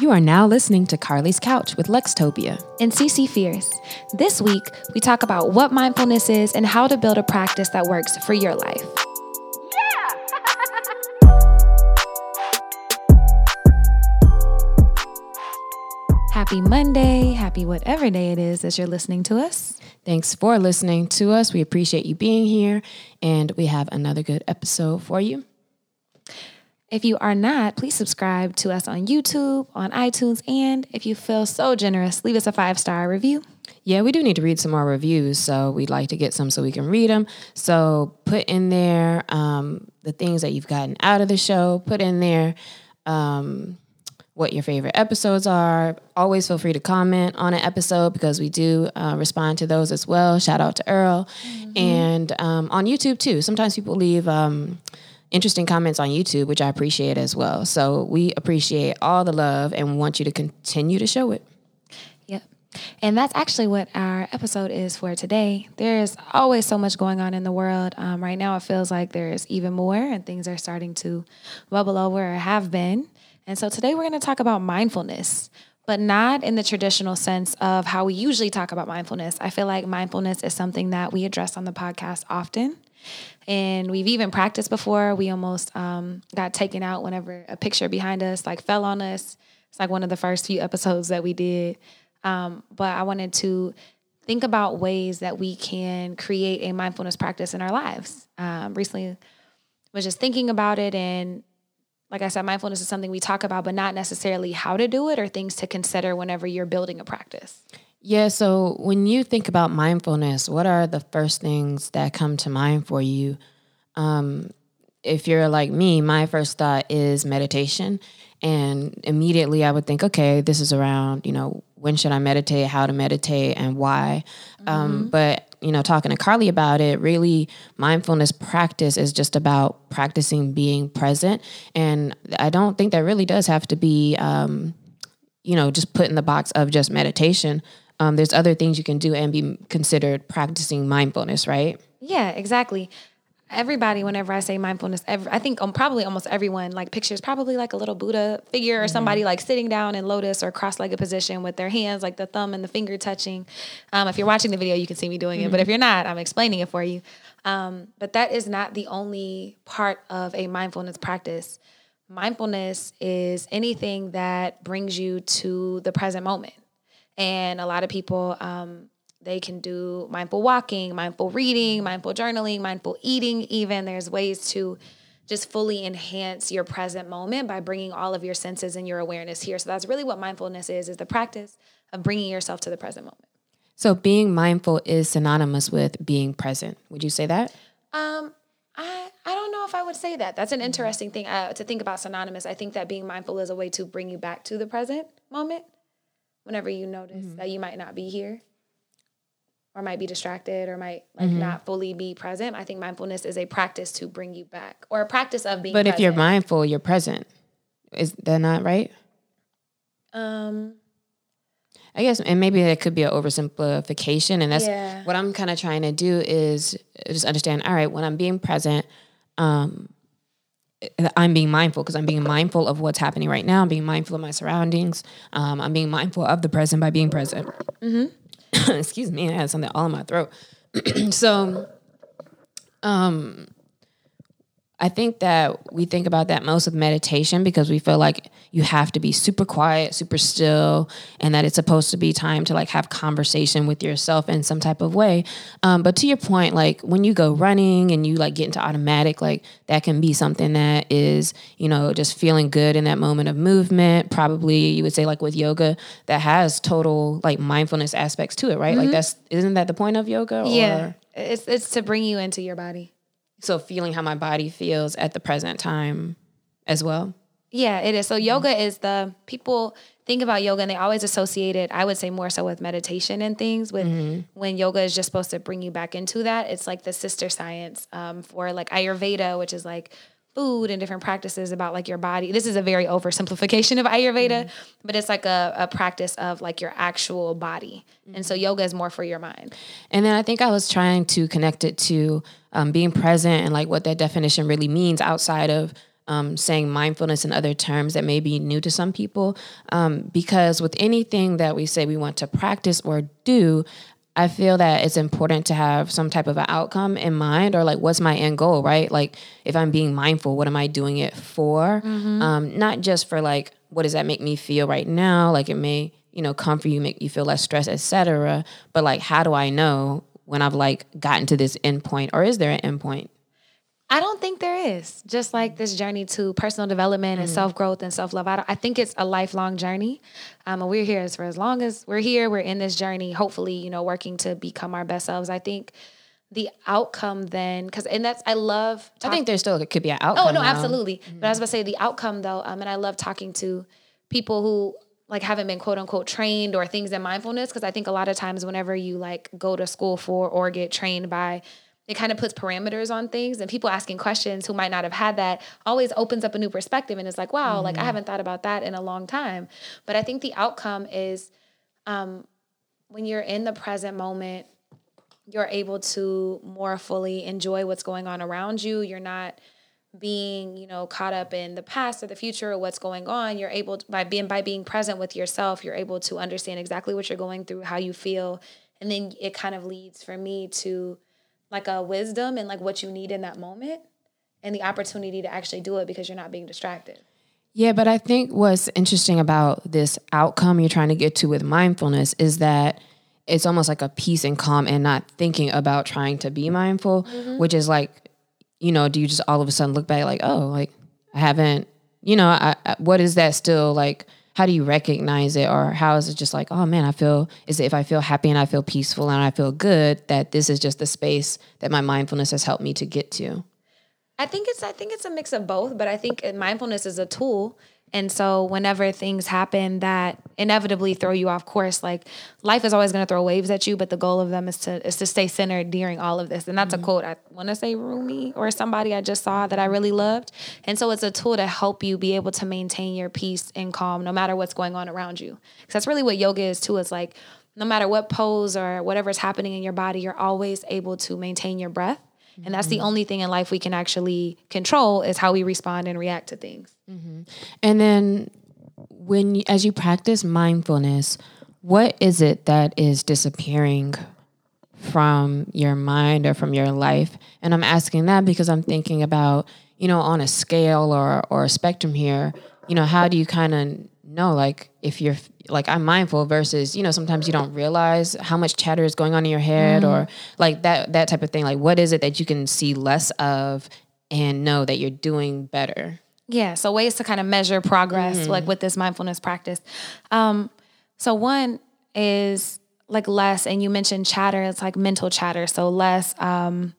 You are now listening to Carlie's Couch with Lextopia. and CC Fierce. This week, we talk about what mindfulness is and how to build a practice that works for your life. Happy Monday, happy whatever day it is as you're listening to us. Thanks for listening to us. We appreciate you being here, and we have another good episode for you. If you are not, please subscribe to us on YouTube, on iTunes, and if you feel so generous, leave us a five star review. Yeah, we do need to read some more reviews, so we'd like to get some so we can read them. So put in there um, the things that you've gotten out of the show. Put in there um, what your favorite episodes are. Always feel free to comment on an episode because we do uh, respond to those as well. Shout out to Earl, and um, on YouTube too. Sometimes people leave. Um, Interesting comments on YouTube, which I appreciate as well. So we appreciate all the love and want you to continue to show it. Yep. And that's actually what our episode is for today. There's always so much going on in the world. Um, right now, it feels like there's even more, and things are starting to bubble over or have been. And so today, we're going to talk about mindfulness, but not in the traditional sense of how we usually talk about mindfulness. I feel like mindfulness is something that we address on the podcast often. And we've even practiced before. We almost um, got taken out whenever a picture behind us like fell on us. It's like one of the first few episodes that we did. Um, but I wanted to think about ways that we can create a mindfulness practice in our lives. Um, recently, was just thinking about it, and like I said, mindfulness is something we talk about, but not necessarily how to do it or things to consider whenever you're building a practice. Yeah, so when you think about mindfulness, what are the first things that come to mind for you? Um, if you're like me, my first thought is meditation. And immediately I would think, okay, this is around, you know, when should I meditate, how to meditate, and why. Um, but, you know, talking to Carlie about it, really, mindfulness practice is just about practicing being present. And I don't think that really does have to be, um, you know, just put in the box of just meditation. Um, there's other things you can do and be considered practicing mindfulness, right? Yeah, exactly. Everybody, whenever I say mindfulness, every, I think um, probably almost everyone like pictures probably like a little Buddha figure or somebody like sitting down in lotus or cross-legged position with their hands like the thumb and the finger touching. Um, if you're watching the video, you can see me doing it, but if you're not, I'm explaining it for you. Um, but that is not the only part of a mindfulness practice. Mindfulness is anything that brings you to the present moment. And a lot of people, um, they can do mindful walking, mindful reading, mindful journaling, mindful eating, even. There's ways to just fully enhance your present moment by bringing all of your senses and your awareness here. So that's really what mindfulness is, is the practice of bringing yourself to the present moment. So being mindful is synonymous with being present. Would you say that? Um, I, I don't know if I would say that. That's an interesting thing uh, to think about synonymous. I think that being mindful is a way to bring you back to the present moment whenever you notice that you might not be here or might be distracted or might like not fully be present. I think mindfulness is a practice to bring you back or a practice of being But if you're mindful, you're present. Is that not right? um I guess, and maybe that could be an oversimplification. And that's Yeah. what I'm kind of trying to do is just understand. All right, when I'm being present, um, I'm being mindful because I'm being mindful of what's happening right now. I'm being mindful of my surroundings. Um, I'm being mindful of the present by being present. Excuse me, I had something all in my throat. so, um, I think that we think about that most with meditation because we feel like you have to be super quiet, super still, and that it's supposed to be time to like have conversation with yourself in some type of way. Um, but to your point, like when you go running and you like get into automatic, like that can be something that is, you know, just feeling good in that moment of movement. Probably you would say like with yoga that has total like mindfulness aspects to it, right? Like that's isn't that the point of yoga? yeah, it's it's to bring you into your body. So feeling how my body feels at the present time as well. Yeah, it is. So yoga is the people think about yoga and they always associate it, I would say more so with meditation and things with when yoga is just supposed to bring you back into that. It's like the sister science um, for like Ayurveda, which is like food and different practices about like your body. This is a very oversimplification of Ayurveda, but it's like a, a practice of like your actual body. And so yoga is more for your mind. And then I think I was trying to connect it to um, being present and like what that definition really means outside of um, saying mindfulness in other terms that may be new to some people. Um, because with anything that we say we want to practice or do, I feel that it's important to have some type of an outcome in mind or like what's my end goal, right? Like if I'm being mindful, what am I doing it for? Mm-hmm. Um, not just for like what does that make me feel right now? Like it may, you know, comfort you, make you feel less stressed, etc. But like how do I know when I've like gotten to this endpoint or is there an endpoint? I don't think there is. Just like this journey to personal development and mm-hmm. self growth and self love. I, I, think it's a lifelong journey. Um, and we're here as for as long as we're here. We're in this journey. Hopefully, you know, working to become our best selves. I think the outcome then, because and that's I love. Talk- I think there's still it could be an outcome. Oh no, absolutely. Mm-hmm. But I was about to say the outcome though. Um, and I love talking to people who like haven't been quote unquote trained or things in mindfulness because I think a lot of times whenever you like go to school for or get trained by it kind of puts parameters on things and people asking questions who might not have had that always opens up a new perspective and it's like wow mm-hmm. like i mm-hmm. haven't thought about that in a long time but i think the outcome is um, when you're in the present moment you're able to more fully enjoy what's going on around you you're not being you know caught up in the past or the future or what's going on you're able to, by being by being present with yourself you're able to understand exactly what you're going through how you feel and then it kind of leads for me to like a wisdom and like what you need in that moment and the opportunity to actually do it because you're not being distracted. Yeah, but I think what's interesting about this outcome you're trying to get to with mindfulness is that it's almost like a peace and calm and not thinking about trying to be mindful, mm-hmm. which is like, you know, do you just all of a sudden look back like, oh, like I haven't, you know, I, I, what is that still like? How do you recognize it? Or how is it just like oh man i feel is it if i feel happy and i feel peaceful and i feel good that this is just the space that my mindfulness has helped me to get to? I think it's i think it's a mix of both but i think uh, mindfulness is a tool and so whenever things happen that inevitably throw you off course, like life is always going to throw waves at you, but the goal of them is to is to stay centered during all of this. And that's mm-hmm. a quote I want to say Rumi or somebody I just saw that I really loved. And so it's a tool to help you be able to maintain your peace and calm no matter what's going on around you. Cuz that's really what yoga is too. It's like no matter what pose or whatever's happening in your body, you're always able to maintain your breath. And that's the mm-hmm. only thing in life we can actually control is how we respond and react to things. Mm-hmm. And then when you, as you practice mindfulness, what is it that is disappearing from your mind or from your life? And I'm asking that because I'm thinking about, you know, on a scale or or a spectrum here, you know, how do you kind of know like if you're like I'm mindful versus, you know, sometimes you don't realize how much chatter is going on in your head mm. or like that that type of thing. Like what is it that you can see less of and know that you're doing better? Yeah, so ways to kind of measure progress, mm-hmm. like with this mindfulness practice. Um, so one is like less, and you mentioned chatter. It's like mental chatter, so less um,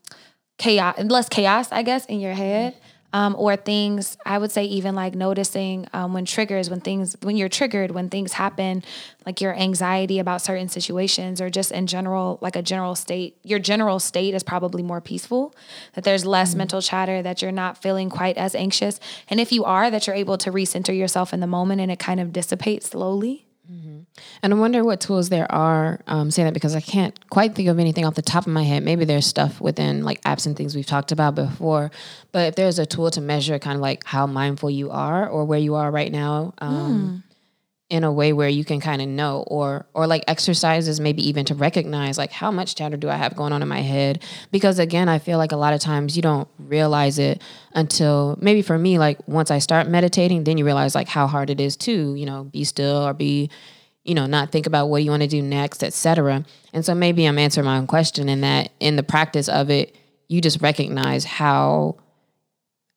chaos, less chaos, I guess, in your head um, or things i would say even like noticing um, when triggers when things when you're triggered when things happen like your anxiety about certain situations or just in general like a general state your general state is probably more peaceful that there's less mm-hmm. mental chatter that you're not feeling quite as anxious and if you are that you're able to recenter yourself in the moment and it kind of dissipates slowly Mm-hmm. And I wonder what tools there are. Um, saying that because I can't quite think of anything off the top of my head. Maybe there's stuff within like apps and things we've talked about before. But if there's a tool to measure kind of like how mindful you are or where you are right now, um, mm in a way where you can kind of know or or like exercises maybe even to recognize like how much chatter do I have going on in my head? Because again I feel like a lot of times you don't realize it until maybe for me like once I start meditating then you realize like how hard it is to you know be still or be you know not think about what you want to do next etc and so maybe I'm answering my own question in that in the practice of it you just recognize how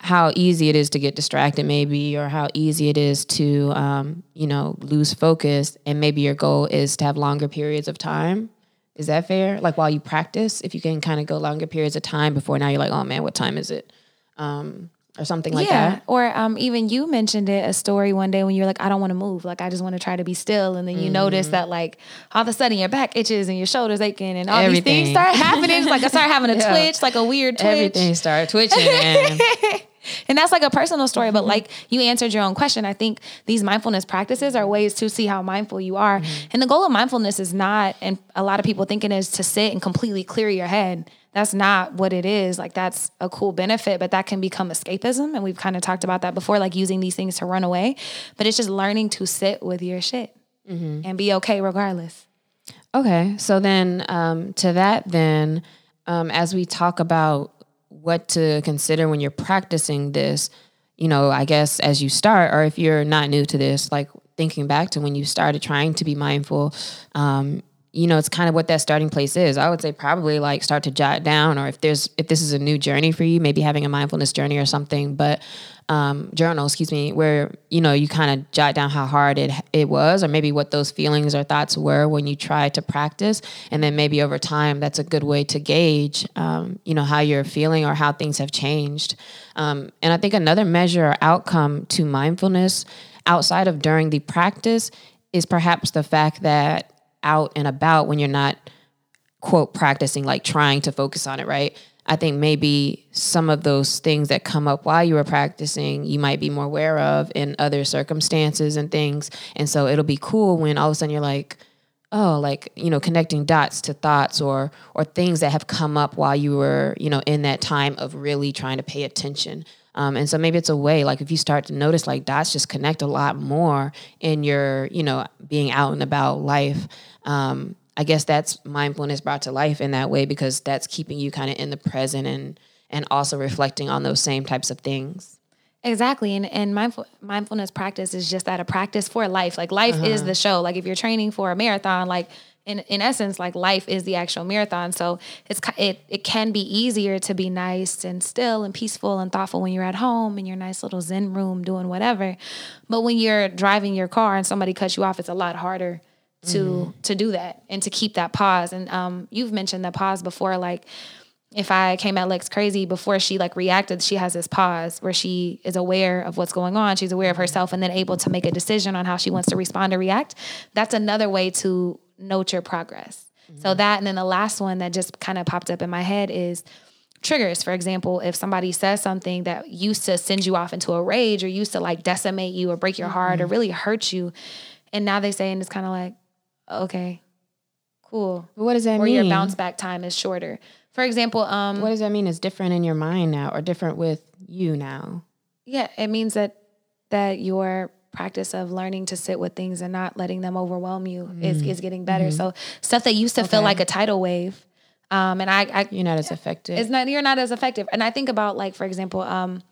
how easy it is to get distracted maybe or how easy it is to um, you know lose focus. And maybe your goal is to have longer periods of time. Is that fair? Like while you practice if you can kind of go longer periods of time before now you're like oh man what time is it? Um, or something like yeah. that. or um, even you mentioned it a story one day when you're like i don't want to move. Like i just want to try to be still. And then you mm-hmm. notice that like all of a sudden your back itches and your shoulders aching and all Everything. these things start happening. It's like i start having a yeah. twitch like a weird twitch. Everything started twitching and that's like a personal story, but mm-hmm. like you answered your own question. I think these mindfulness practices are ways to see how mindful you are. Mm-hmm. And the goal of mindfulness is not, and a lot of people thinking is to sit and completely clear your head. that's not what it is. Like that's a cool benefit, but that can become escapism. And we've kind of talked about that before, like using these things to run away. But it's just learning to sit with your shit mm-hmm. and be okay regardless. Okay. So then um, to that, then um, as we talk about what to consider when you're practicing this, you know, I guess as you start, or if you're not new to this, like thinking back to when you started trying to be mindful, um, you know, it's kind of what that starting place is. I would say probably like start to jot down, or if there's if this is a new journey for you, maybe having a mindfulness journey or something. But um, journal, excuse me, where you know you kind of jot down how hard it it was, or maybe what those feelings or thoughts were when you tried to practice, and then maybe over time, that's a good way to gauge, um, you know, how you're feeling or how things have changed. Um, and I think another measure or outcome to mindfulness outside of during the practice is perhaps the fact that out and about when you're not quote practicing like trying to focus on it right i think maybe some of those things that come up while you were practicing you might be more aware of in other circumstances and things and so it'll be cool when all of a sudden you're like oh like you know connecting dots to thoughts or or things that have come up while you were you know in that time of really trying to pay attention um, and so maybe it's a way, like if you start to notice like dots just connect a lot more in your, you know, being out and about life. Um, I guess that's mindfulness brought to life in that way because that's keeping you kind of in the present and and also reflecting on those same types of things. Exactly. And and mindful, mindfulness practice is just that a practice for life. Like life uh-huh. is the show. Like if you're training for a marathon, like in in essence like life is the actual marathon so it's it it can be easier to be nice and still and peaceful and thoughtful when you're at home in your nice little zen room doing whatever but when you're driving your car and somebody cuts you off it's a lot harder to mm-hmm. to do that and to keep that pause and um you've mentioned the pause before like if I came at Lex crazy before she like reacted, she has this pause where she is aware of what's going on. She's aware of herself and then able to make a decision on how she wants to respond or react. That's another way to note your progress. Mm-hmm. So that, and then the last one that just kind of popped up in my head is triggers. For example, if somebody says something that used to send you off into a rage or used to like decimate you or break your heart mm-hmm. or really hurt you, and now they say, and it's kind of like, okay, cool. What does that or mean? Or your bounce back time is shorter. For example, um, what does that mean? Is different in your mind now, or different with you now? Yeah, it means that that your practice of learning to sit with things and not letting them overwhelm you mm. is, is getting better. Mm-hmm. So stuff that used to okay. feel like a tidal wave. Um, and I, I, you're not as effective. It's not, you're not as effective. And I think about like, for example, um,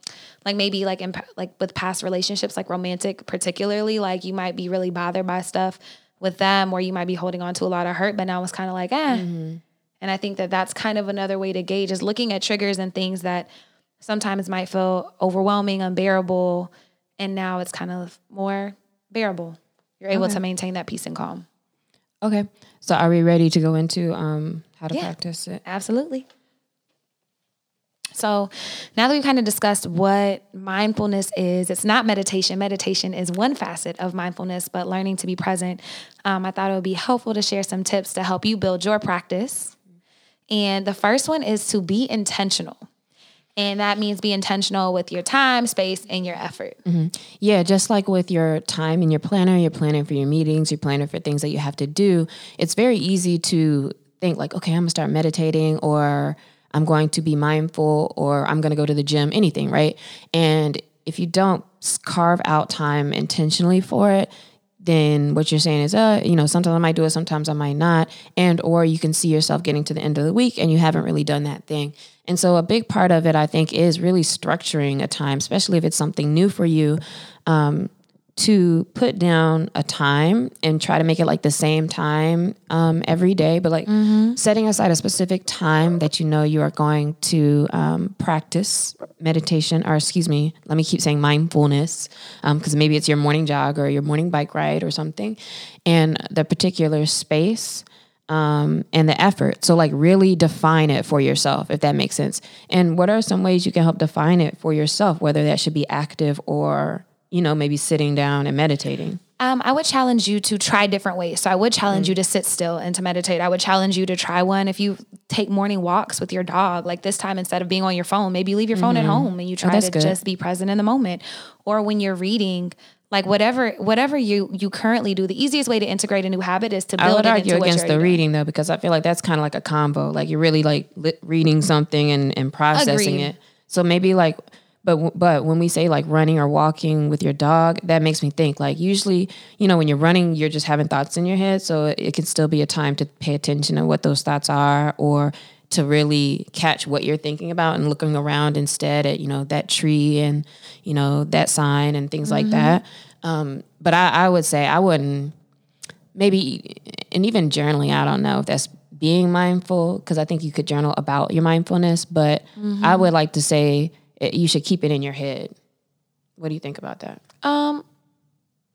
like maybe like in, like with past relationships, like romantic, particularly, like you might be really bothered by stuff with them, or you might be holding on to a lot of hurt, but now it's kind of like, eh. Mm-hmm. And I think that that's kind of another way to gauge is looking at triggers and things that sometimes might feel overwhelming, unbearable, and now it's kind of more bearable. You're able okay. to maintain that peace and calm. Okay. So are we ready to go into um, how to yeah, practice it? Absolutely. So now that we've kind of discussed what mindfulness is, it's not meditation. Meditation is one facet of mindfulness, but learning to be present. Um, I thought it would be helpful to share some tips to help you build your practice. And the first one is to be intentional. And that means be intentional with your time, space, and your effort. Mm-hmm. Yeah, just like with your time in your planner, you're planning for your meetings, you're planning for things that you have to do. It's very easy to think, like, okay, I'm gonna start meditating, or I'm going to be mindful, or I'm gonna go to the gym, anything, right? And if you don't carve out time intentionally for it, then what you're saying is, uh, you know, sometimes I might do it, sometimes I might not. And or you can see yourself getting to the end of the week and you haven't really done that thing. And so a big part of it, I think, is really structuring a time, especially if it's something new for you. Um, to put down a time and try to make it like the same time um, every day, but like mm-hmm. setting aside a specific time that you know you are going to um, practice meditation, or excuse me, let me keep saying mindfulness, because um, maybe it's your morning jog or your morning bike ride or something, and the particular space. Um, and the effort. So, like, really define it for yourself, if that makes sense. And what are some ways you can help define it for yourself, whether that should be active or you know, maybe sitting down and meditating? Um, I would challenge you to try different ways. So I would challenge mm you to sit still and to meditate. I would challenge you to try one if you take morning walks with your dog. Like this time, instead of being on your phone, maybe leave your phone mm-hmm. at home and you oh, try oh, to good. just be present in the moment. Or when you're reading, like whatever whatever you you currently do, the easiest way to integrate a new habit is to build I would it argue against the doing. reading though, because I feel like that's kind of like a combo. Like you're really like li- reading something and, and processing Agreed. it. So maybe like, but w- but when we say like running or walking with your dog, that makes me think like usually you know when you're running, you're just having thoughts in your head, so it, it can still be a time to pay attention to what those thoughts are or to really catch what you're thinking about and looking around instead at you know that tree and you know that sign and things like that. Um, but I, I would say I wouldn't maybe and even journaling i don't know if that's being mindful because i think you could journal about your mindfulness but i would like to say it, you should keep it in your head what do you think about that Um,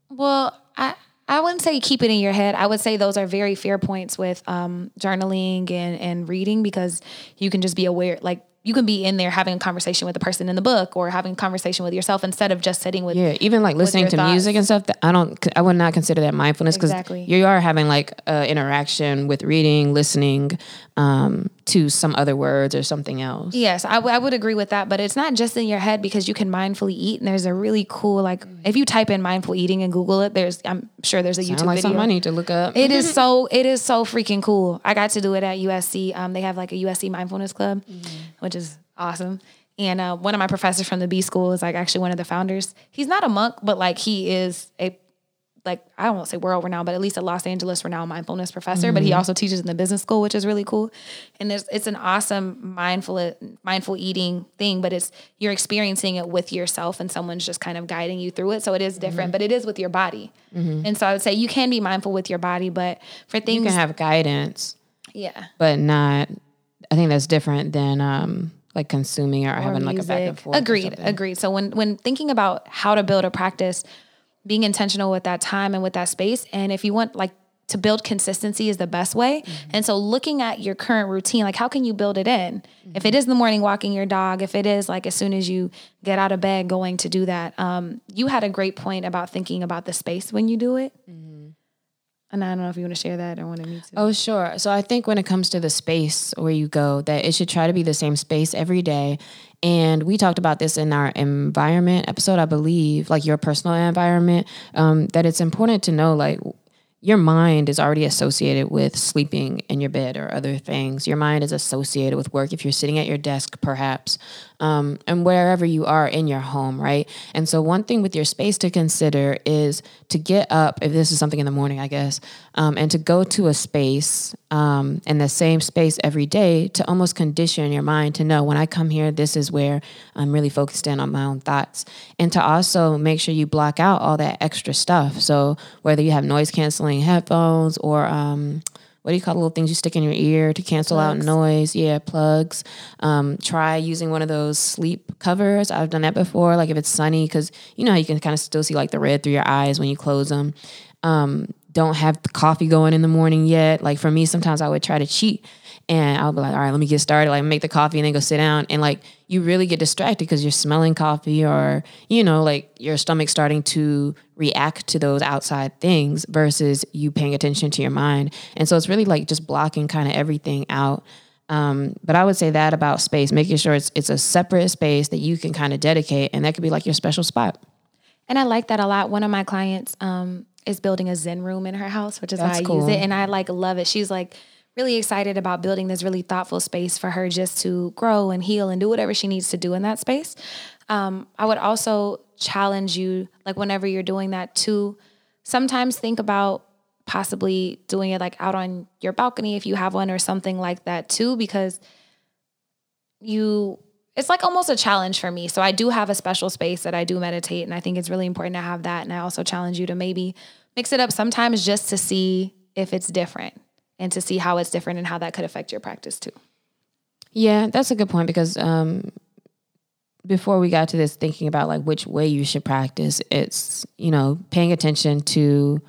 well, I I wouldn't say keep it in your head. I would say those are very fair points with um, journaling and and reading because you can just be aware, like you can be in there having a conversation with the person in the book or having a conversation with yourself instead of just sitting with. yeah even like listening to music and stuff that i don't i would not consider that mindfulness because Exactly. you are having like uh, interaction with reading listening um, to some other words or something else Yes, I, w- I would agree with that, but it's not just in your head because you can mindfully eat, and there's a really cool like if you type in mindful eating and Google it, there's I'm sure there's a Sound YouTube like video. something i need to look up It is so it is so freaking cool. I got to do it at USC. Um, they have like a USC mindfulness club, which is awesome. And uh, one of my professors from the B school is like actually one of the founders. He's not a monk, but like he is a like I don't want to say world renowned, but at least a Los Angeles renowned mindfulness professor. But he mm-hmm. also teaches in the business school, which is really cool. And there's it's an awesome mindful mindful eating thing, but it's you're experiencing it with yourself, and someone's just kind of guiding you through it. So it is different, mm-hmm. but it is with your body. Mm-hmm. And so I would say you can be mindful with your body, but for things, you can have guidance yeah, but not i think that's different than um like consuming or, having like a back and forth Agreed, agreed. So when when thinking about how to build a practice, being intentional with that time and with that space, and if you want like to build consistency is the best way. Mm-hmm. And so looking at your current routine, like how can you build it in? If Mm-hmm. it is in the morning walking your dog, if it is like as soon as you get out of bed going to do that, um, you had a great point about thinking about the space when you do it. Mm-hmm. And I don't know if you want to share that or wanted me to. Oh, sure. So I think when it comes to the space where you go, that it should try to be the same space every day. And we talked about this in our environment episode, I believe, like your personal environment, um, that it's important to know, like, your mind is already associated with sleeping in your bed or other things. Your mind is associated with work if you're sitting at your desk, perhaps, um, and wherever you are in your home, right? And so, one thing with your space to consider is to get up, if this is something in the morning, I guess, um, and to go to a space um, in the same space every day to almost condition your mind to know when I come here, this is where I'm really focused in on my own thoughts. And to also make sure you block out all that extra stuff. So, whether you have noise canceling headphones or, um, what do you call the little things you stick in your ear to cancel out noise? Yeah, plugs. Um, try using one of those sleep covers. I've done that before. Like if it's sunny, because you know how you can kind of still see like the red through your eyes when you close them. Um, don't have the coffee going in the morning yet. Like for me, sometimes I would try to cheat and I'll be like, all right, let me get started. Like make the coffee and then go sit down. And like you really get distracted because you're smelling coffee or, you know, like your stomach starting to react to those outside things versus you paying attention to your mind. And so it's really like just blocking kind of everything out. Um, but I would say that about space, making sure it's it's a separate space that you can kind of dedicate, and that could be like your special spot. And I like that a lot. One of my clients um, is building a Zen room in her house, which is That's I cool. use it. And I like love it. She's like really excited about building this really thoughtful space for her just to grow and heal and do whatever she needs to do in that space. Um, I would also challenge you, like whenever you're doing that, to sometimes think about possibly doing it like out on your balcony if you have one or something like that too, because you it's like almost a challenge for me. So I do have a special space that I do meditate and I think it's really important to have that and I also challenge you to maybe mix it up sometimes just to see if it's different and to see how it's different and how that could affect your practice too. Yeah, that's a good point because um, before we got to this, thinking about like which way you should practice, it's you know paying attention to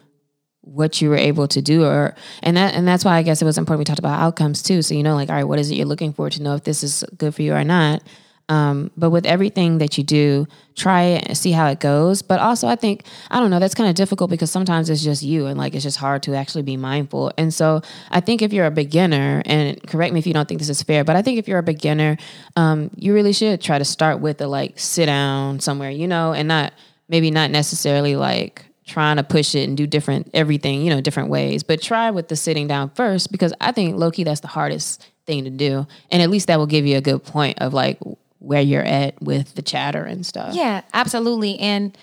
what you were able to do, or and that and that's why I guess it was important we talked about outcomes too. So you know, like all right, what is it you're looking for to know if this is good for you or not. Um, but with everything that you do, try it and see how it goes. But also, I think I don't know. That's kind of difficult because sometimes it's just you, and like it's just hard to actually be mindful. And so, I think if you're a beginner, and correct me if you don't think this is fair, but I think if you're a beginner, um, you really should try to start with a like sit down somewhere, you know, and not maybe not necessarily like trying to push it and do different everything, you know, different ways, but try with the sitting down first because I think low key that's the hardest thing to do. And at least that will give you a good point of like where you're at with the chatter and stuff. Yeah, absolutely. And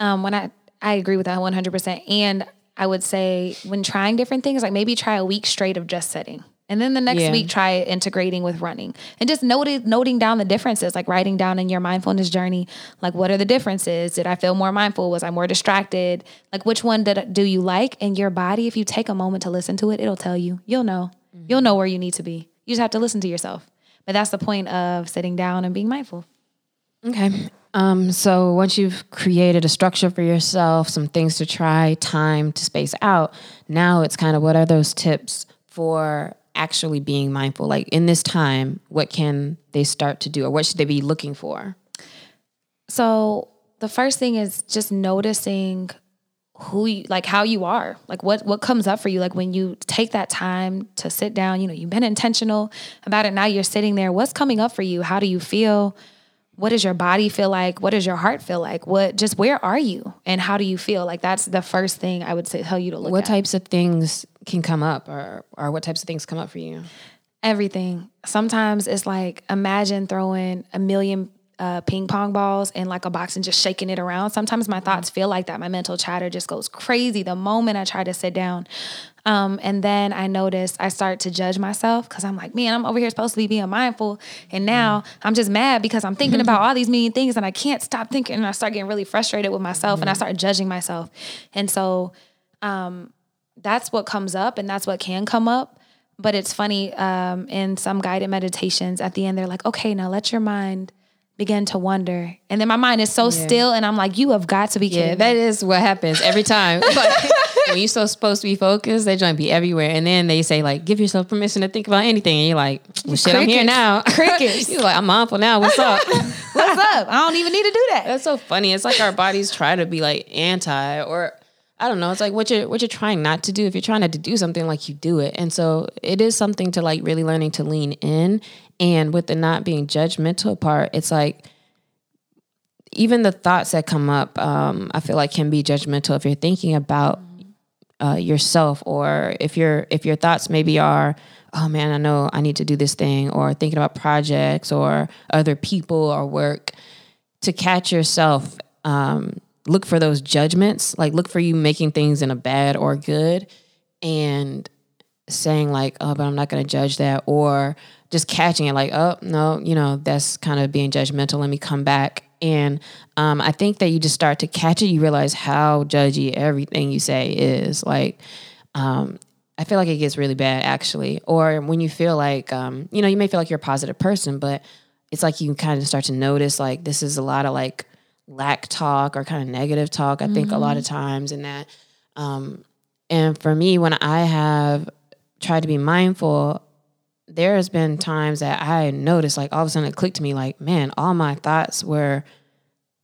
um, when I I agree with that 100%. And I would say when trying different things, like maybe try a week straight of just sitting. And then the next Yeah. week, try integrating with running and just noting, noting down the differences, like writing down in your mindfulness journey, like what are the differences? Did I feel more mindful? Was I more distracted? Like which one did do you like? And your body, if you take a moment to listen to it, it'll tell you. You'll know. You'll know where you need to be. You just have to listen to yourself. But that's the point of sitting down and being mindful. Okay. Um, so once you've created a structure for yourself, some things to try, time to space out, now it's kind of what are those tips for actually being mindful? Like in this time, what can they start to do or what should they be looking for? So the first thing is just noticing who you like how you are. Like what what comes up for you? Like when you take that time to sit down you know you've been intentional about it. Now you're sitting there. What's coming up for you? How do you feel? What does your body feel like? What does your heart feel like? What just where are you? And how do you feel? Like that's the first thing i would say tell you to look at. What at. types of things can come up or or what types of things come up for you? everything. Sometimes it's like imagine throwing a million uh, ping pong balls in like a box and just shaking it around. Sometimes my thoughts feel like that. My mental chatter just goes crazy the moment I try to sit down. Um, and then I notice I start to judge myself because I'm like, man, I'm over here supposed to be being mindful. And now I'm just mad because I'm thinking about all these million things and I can't stop thinking. And I start getting really frustrated with myself and I start judging myself. And so um, that's what comes up and that's what can come up. But it's funny um, in some guided meditations at the end, they're like, okay, now let your mind begin to wonder. And then my mind is so still and I'm like, you have got to be kidding Yeah, me. that is what happens every time. Like, when you're so supposed to be focused, they joint be everywhere. And then they say, like, give yourself permission to think about anything. And you're like, well, shit, I'm here now. Crickets. you're like, I'm mindful now. What's up? What's up? I don't even need to do that. That's so funny. It's like our bodies try to be like anti or I don't know. It's like what you're what you're trying not to do. If you're trying not to do something, like you do it. And so it is something to like really learning to lean in. And with the not being judgmental part, it's like even the thoughts that come up, um, I feel like can be judgmental if you're thinking about uh, yourself or if your if your thoughts maybe are oh man i know i need to do this thing or thinking about projects or other people or work to catch yourself um, look for those judgments like look for you making things in a bad or good and saying like oh but i'm not going to judge that or just catching it like oh no you know that's kind of being judgmental let me come back. And um, i think that you just start to catch it you realize how judgy everything you say is like um, i feel like it gets really bad actually. Or when you feel like um, you know you may feel like you're a positive person but it's like you kind of start to notice like this is a lot of like lack talk or kind of negative talk i think a lot of times in that. Um, and for me when i have tried to be mindful there has been times that I noticed, like all of a sudden it clicked to me, like, man, all my thoughts were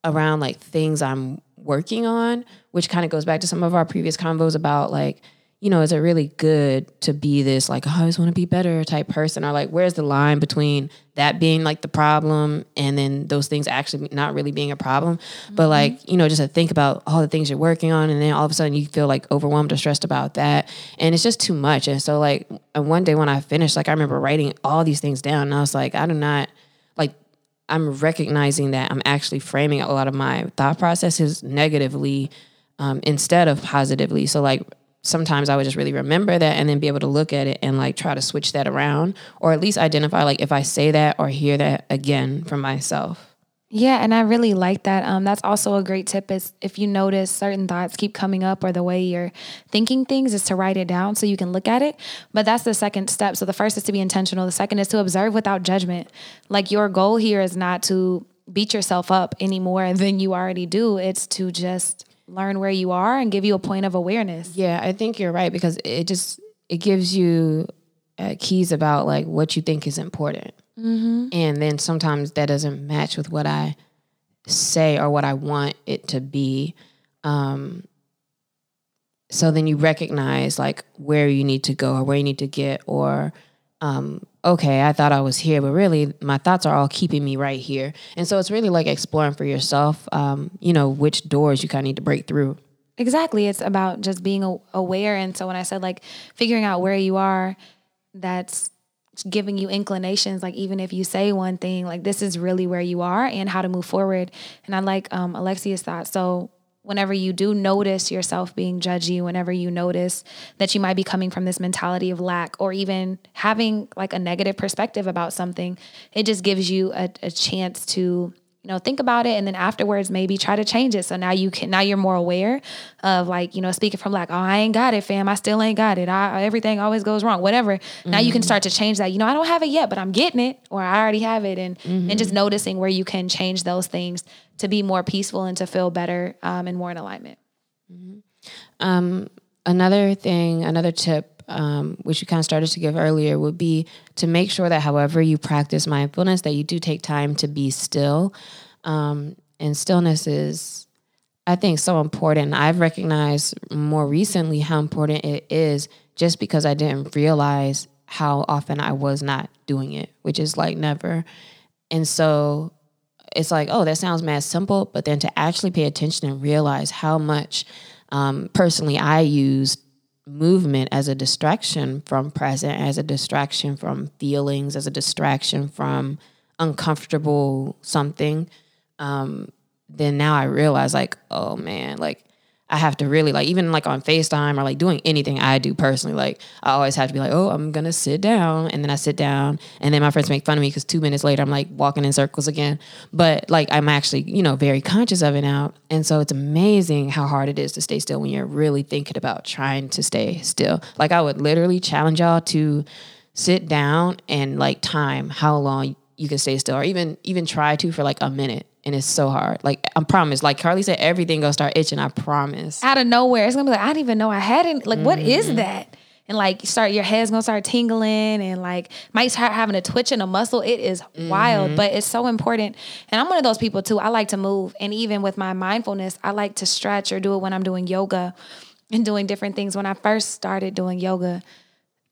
around like things I'm working on, which kind of goes back to some of our previous convos about like, you know, is it really good to be this like, oh, I always want to be better type person? Or like, where's the line between that being like the problem and then those things actually not really being a problem? But like, you know, just to think about all the things you're working on and then all of a sudden you feel like overwhelmed or stressed about that. And it's just too much. And so like and one day when I finished, like I remember writing all these things down and I was like, I do not like I'm recognizing that I'm actually framing a lot of my thought processes negatively um, instead of positively. So like sometimes I would just really remember that and then be able to look at it and like try to switch that around or at least identify like if I say that or hear that again from myself. Yeah, and I really like that. Um, that's also a great tip is if you notice certain thoughts keep coming up or the way you're thinking things is to write it down so you can look at it. But that's the second step. So the first is to be intentional. The second is to observe without judgment. Like your goal here is not to beat yourself up any more than you already do. It's to just learn where you are and give you a point of awareness. Yeah, I think you're right because it just it gives you uh, keys about like what you think is important, and then sometimes that doesn't match with what I say or what I want it to be. Um, so then you recognize like where you need to go or where you need to get or um, okay, I thought I was here, but really my thoughts are all keeping me right here. And so it's really like exploring for yourself, um, you know, which doors you kind of need to break through. Exactly. It's about just being aware. And so when I said like figuring out where you are, that's giving you inclinations like even if you say one thing like this is really where you are and how to move forward and i like um, alexia's thought so whenever you do notice yourself being judgy, whenever you notice that you might be coming from this mentality of lack or even having like a negative perspective about something, it just gives you a, a chance to you know think about it and then afterwards maybe try to change it so now you can now you're more aware of like you know speaking from like oh i ain't got it fam i still ain't got it I, everything always goes wrong whatever mm-hmm. now you can start to change that you know i don't have it yet but i'm getting it or i already have it and mm-hmm. and just noticing where you can change those things to be more peaceful and to feel better um, and more in alignment mm-hmm. um, another thing another tip um, which you kind of started to give earlier, would be to make sure that however you practice mindfulness, that you do take time to be still. Um, and stillness is, I think, so important. I've recognized more recently how important it is just because I didn't realize how often I was not doing it, which is like never. And so it's like, oh, that sounds mad simple, but then to actually pay attention and realize how much um, personally I used movement as a distraction from present, as a distraction from feelings, as a distraction from uncomfortable something, um, then now I realize like, oh man, like I have to really like even like on FaceTime or like doing anything I do personally, like I always have to be like, oh, I'm gonna sit down. And then I sit down and then my friends make fun of me because two minutes later I'm like walking in circles again. But like I'm actually, you know, very conscious of it now. And so it's amazing how hard it is to stay still when you're really thinking about trying to stay still. Like I would literally challenge y'all to sit down and like time how long you can stay still or even even try to for like a minute and it's so hard. Like I promise. Like Carlie said, everything gonna start itching. I promise. Out of nowhere, it's gonna be like I didn't even know I had it. Like, mm-hmm. what is mm-hmm. that? And like start your head's gonna start tingling and like might start having a twitch in a muscle. It is mm-hmm. wild, but it's so important. And I'm one of those people too. I like to move, and even with my mindfulness, I like to stretch or do it when I'm doing yoga and doing different things. When I first started doing yoga,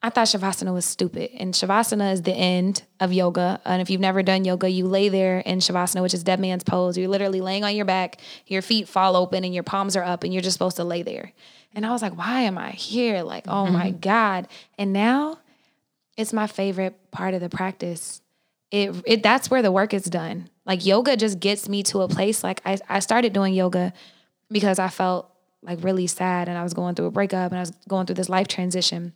I thought Shavasana was stupid. And Shavasana is the end of yoga. And if you've never done yoga, you lay there in Shavasana, which is dead man's pose. You're literally laying on your back, your feet fall open, and your palms are up, and you're just supposed to lay there. And I was like, why am I here? Like, oh mm-hmm. my God. And now it's my favorite part of the practice. It, it that's where the work is done. Like yoga just gets me to a place. Like I, I started doing yoga because I felt like really sad and I was going through a breakup and I was going through this life transition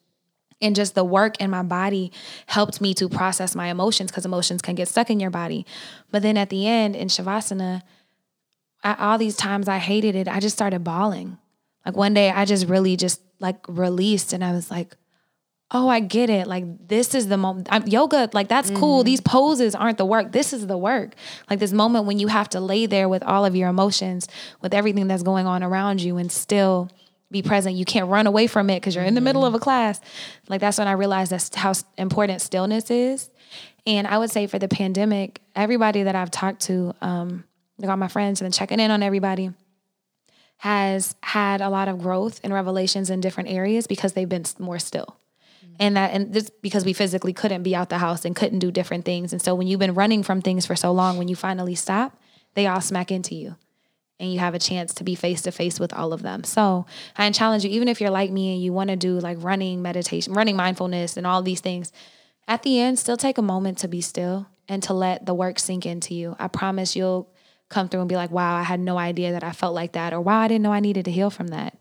and just the work in my body helped me to process my emotions because emotions can get stuck in your body. But then at the end in Shavasana, I, all these times I hated it, I just started bawling. Like one day I just really just like released and I was like, oh, I get it. Like this is the moment. I'm, yoga, like that's mm-hmm. cool. These poses aren't the work. This is the work. Like this moment when you have to lay there with all of your emotions, with everything that's going on around you and still be present. You can't run away from it because you're in the middle of a mm-hmm. class. Like that's when I realized that's how important stillness is. And I would say for the pandemic, everybody that I've talked to, um, like all my friends and then checking in on everybody, has had a lot of growth and revelations in different areas because they've been more still. Mm-hmm. And that and this because we physically couldn't be out the house and couldn't do different things. And so when you've been running from things for so long, when you finally stop, they all smack into you and you have a chance to be face to face with all of them. So I challenge you, even if you're like me and you want to do like running meditation, running mindfulness, and all these things, at the end, still take a moment to be still and to let the work sink into you. I promise you'll come through and be like, wow, I had no idea that I felt like that, or wow, I didn't know I needed to heal from that.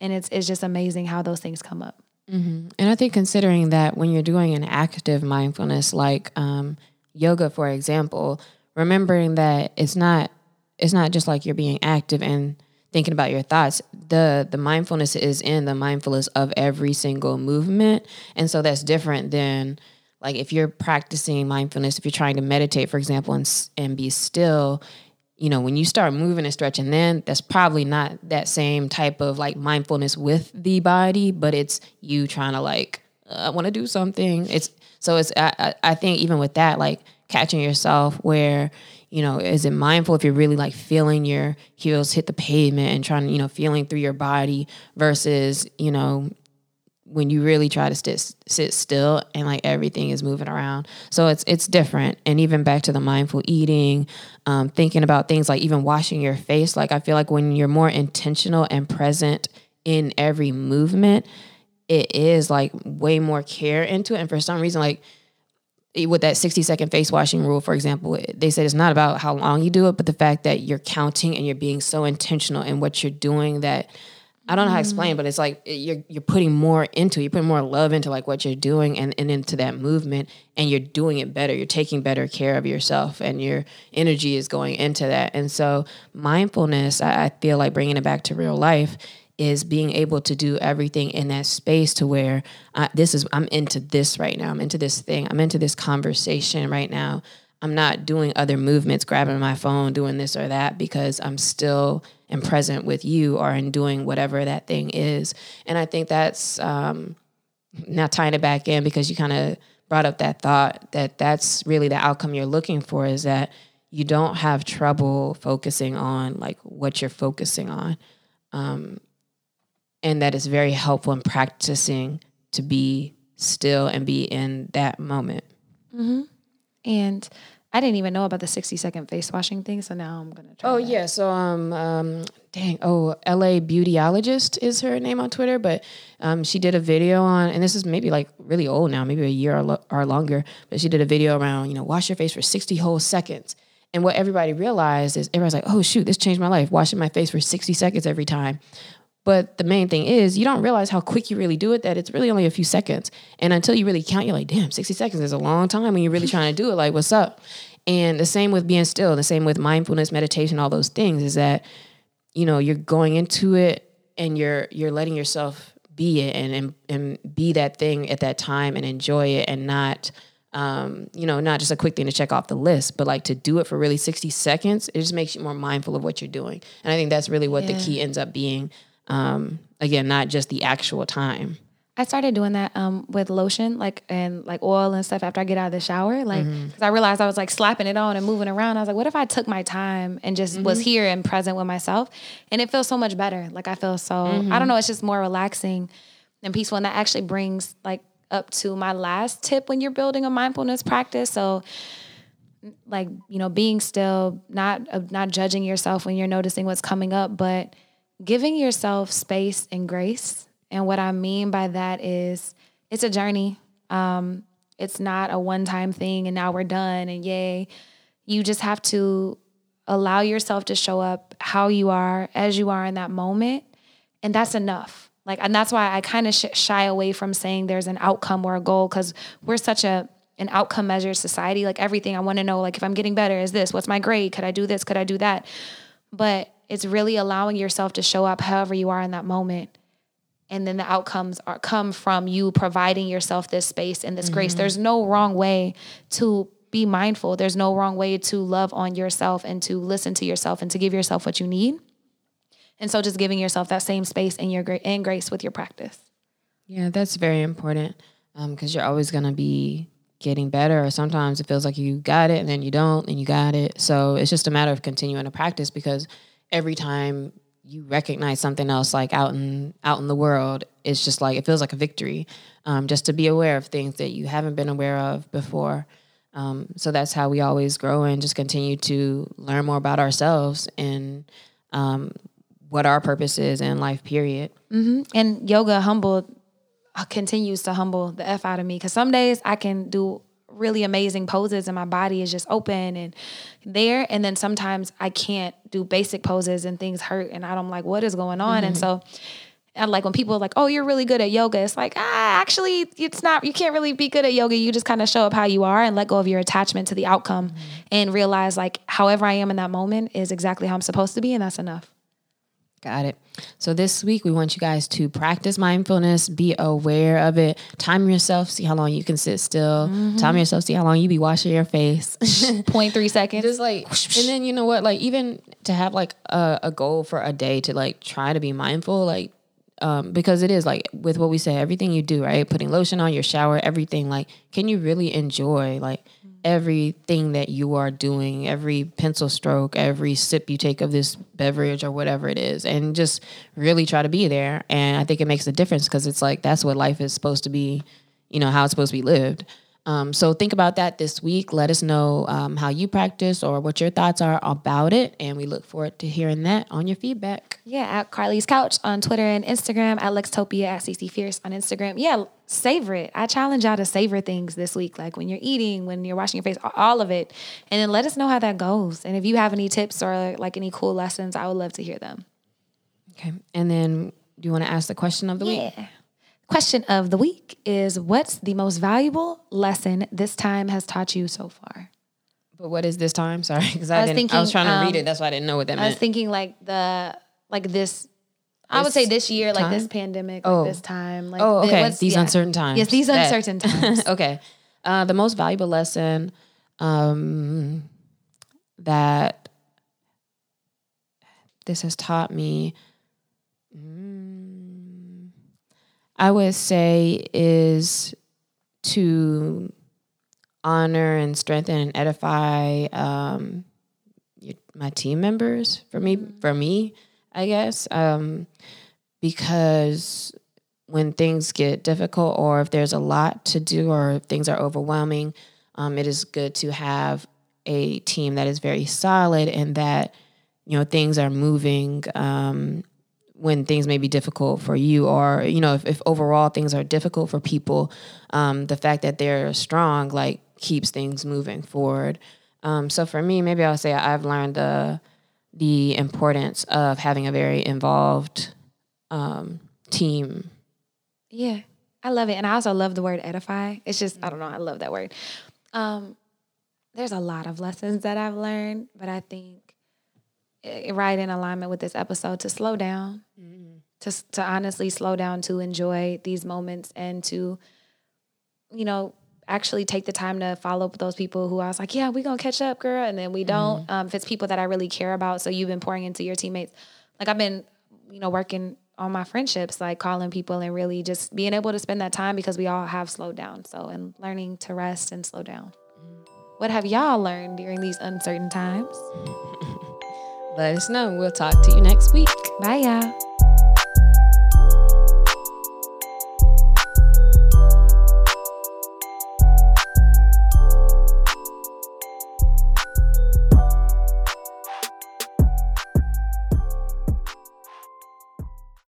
And it's, it's just amazing how those things come up. Mm-hmm. And I think considering that when you're doing an active mindfulness, like um, yoga, for example, remembering that it's not it's not just like you're being active and thinking about your thoughts. The the mindfulness is in the mindfulness of every single movement. And so that's different than like if you're practicing mindfulness if you're trying to meditate for example and and be still you know when you start moving and stretching then that's probably not that same type of like mindfulness with the body but it's you trying to like uh, i want to do something. It's so it's I, I think even with that like catching yourself where you know, is it mindful if you're really like feeling your heels hit the pavement and trying, to, you know, feeling through your body versus, you know, when you really try to sit sit still and like everything is moving around. So it's it's different. And even back to the mindful eating, um, thinking about things like even washing your face. Like I feel like when you're more intentional and present in every movement, it is like way more care into it. And for some reason, like with that 60 second face washing rule, for example, they said it's not about how long you do it, but the fact that you're counting and you're being so intentional in what you're doing that I don't know how to explain, mm. but it's like you're you're putting more into it. You're putting more love into like what you're doing and, and into that movement and you're doing it better. You're taking better care of yourself and your energy is going into that. And so mindfulness, I, I feel like bringing it back to real life is being able to do everything in that space to where I, this is I'm into this right now. I'm into this thing. I'm into this conversation right now. I'm not doing other movements, grabbing my phone, doing this or that because I'm still and present with you or in doing whatever that thing is. And I think that's um, now tying it back in because you kind of brought up that thought that that's really the outcome you're looking for is that you don't have trouble focusing on like what you're focusing on. Um, and that is very helpful in practicing to be still and be in that moment. Mm-hmm. And I didn't even know about the 60 second face washing thing, so now I'm gonna try. Oh that. yeah, so um, um, dang, oh, LA Beautyologist is her name on Twitter, but um, she did a video on, and this is maybe like really old now, maybe a year or, lo- or longer, but she did a video around, you know, wash your face for 60 whole seconds. And what everybody realized is everybody's like, oh shoot, this changed my life, washing my face for 60 seconds every time. But the main thing is, you don't realize how quick you really do it, that it's really only a few seconds. And until you really count, you're like, damn, 60 seconds is a long time when you're really trying to do it. Like, what's up? And the same with being still, the same with mindfulness, meditation, all those things is that, you know, you're going into it and you're you're letting yourself be it and and, and be that thing at that time and enjoy it and not um, you know, not just a quick thing to check off the list, but like to do it for really 60 seconds, it just makes you more mindful of what you're doing. And I think that's really what Yeah. the key ends up being. Um, again, not just the actual time. I started doing that um, with lotion, like and like oil and stuff after I get out of the shower, like Mm-hmm. because I realized I was like slapping it on and moving around. I was like, what if I took my time and just was Mm-hmm. here and present with myself? And it feels so much better. Like I feel so Mm-hmm. I don't know, it's just more relaxing and peaceful. And that actually brings like up to my last tip when you're building a mindfulness practice. So like you know being still not uh, not judging yourself when you're noticing what's coming up but giving yourself space and grace. And what i mean by that is it's a journey. Um it's not a one time thing and now we're done and yay. You just have to allow yourself to show up how you are as you are in that moment. And that's enough. Like and that's why i kind of sh- shy away from saying there's an outcome or a goal because we're such a an outcome measured society. Like everything i want to know like if i'm getting better is this what's my grade? Could i do this? Could i do that? But it's really allowing yourself to show up however you are in that moment. And then the outcomes are come from you providing yourself this space and this grace. Mm-hmm. There's no wrong way to be mindful. There's no wrong way to love on yourself and to listen to yourself and to give yourself what you need. And so just giving yourself that same space and your gra- and grace with your practice. Yeah, that's very important um, because you're always going to be getting better, or sometimes it feels like you got it and then you don't, and you got it. So it's just a matter of continuing to practice because every time you recognize something else, like out in out in the world, it's just like it feels like a victory. Um, just to be aware of things that you haven't been aware of before. Um, so that's how we always grow and just continue to learn more about ourselves and um, what our purpose is in life. Period. and yoga humbled uh, continues to humble the f out of me because some days i can do really amazing poses and my body is just open and there. And then sometimes i can't do basic poses and things hurt and i'm like what is going on? And so and like when people are like oh you're really good at yoga it's like ah actually it's not you can't really be good at yoga. You just kind of show up how you are and let go of your attachment to the outcome and realize like however i am in that moment is exactly how i'm supposed to be and that's enough Got it. So this week we want you guys to practice mindfulness, be aware of it, time yourself, see how long you can sit still, time yourself, see how long you be washing your face. 0.3 seconds Just like and then you know what, like even to have like a, a goal for a day to like try to be mindful, like um, because it is like with what we say, everything you do, right? Putting lotion on your shower, everything, like, can you really enjoy like everything that you are doing, every pencil stroke, every sip you take of this beverage or whatever it is, and just really try to be there. And I think it makes a difference because it's like that's what life is supposed to be, you know, how it's supposed to be lived. Um, so think about that this week. Let us know um, how you practice or what your thoughts are about it, and we look forward to hearing that on your feedback. Yeah, at Carlie's Couch on Twitter and Instagram, at Lextopia at CC Fierce on Instagram. Yeah, savor it. I challenge y'all to savor things this week, like when you're eating, when you're washing your face, all of it, and then let us know how that goes. And if you have any tips or like any cool lessons, I would love to hear them. Okay, and then do you want to ask the question of the week? Question of the week is what's the most valuable lesson this time has taught you so far? But what is this time? Sorry, because I, was didn't. I was trying to um, read it. That's why I didn't know what that meant. I was thinking like the like this I would say this year, like this time? pandemic, like Oh. this time. Like Oh, okay. what's- These yeah. uncertain times. Yes, these That- uncertain times. okay. Uh, the most valuable lesson um, that this has taught me, mm, I would say, is to honor and strengthen and edify um, your, my team members. For me, for me, I guess, um, because when things get difficult or if there's a lot to do or things are overwhelming, um, it is good to have a team that is very solid and that you know things are moving um, when things may be difficult for you or you know if, if overall things are difficult for people um, the fact that they're strong like keeps things moving forward um, so for me maybe i'll say i've learned the the importance of having a very involved um, team Yeah, I love it, and I also love the word edify. It's just I don't know, I love that word. Um, there's a lot of lessons that I've learned, but I think Eh, right in alignment with this episode to slow down, mm-hmm. to s- to honestly slow down to enjoy these moments and to, you know. Actually, take the time to follow up with those people who I was like, yeah, we gonna catch up, girl, and then we don't. Mm-hmm. Um, if it's people that I really care about, so you've been pouring into your teammates. Like I've been, you know, working on my friendships, like calling people and really just being able to spend that time because we all have slowed down. So, and learning to rest and slow down. Mm-hmm. What have y'all learned during these uncertain times? let us know we'll talk to you next week Bye, y'all.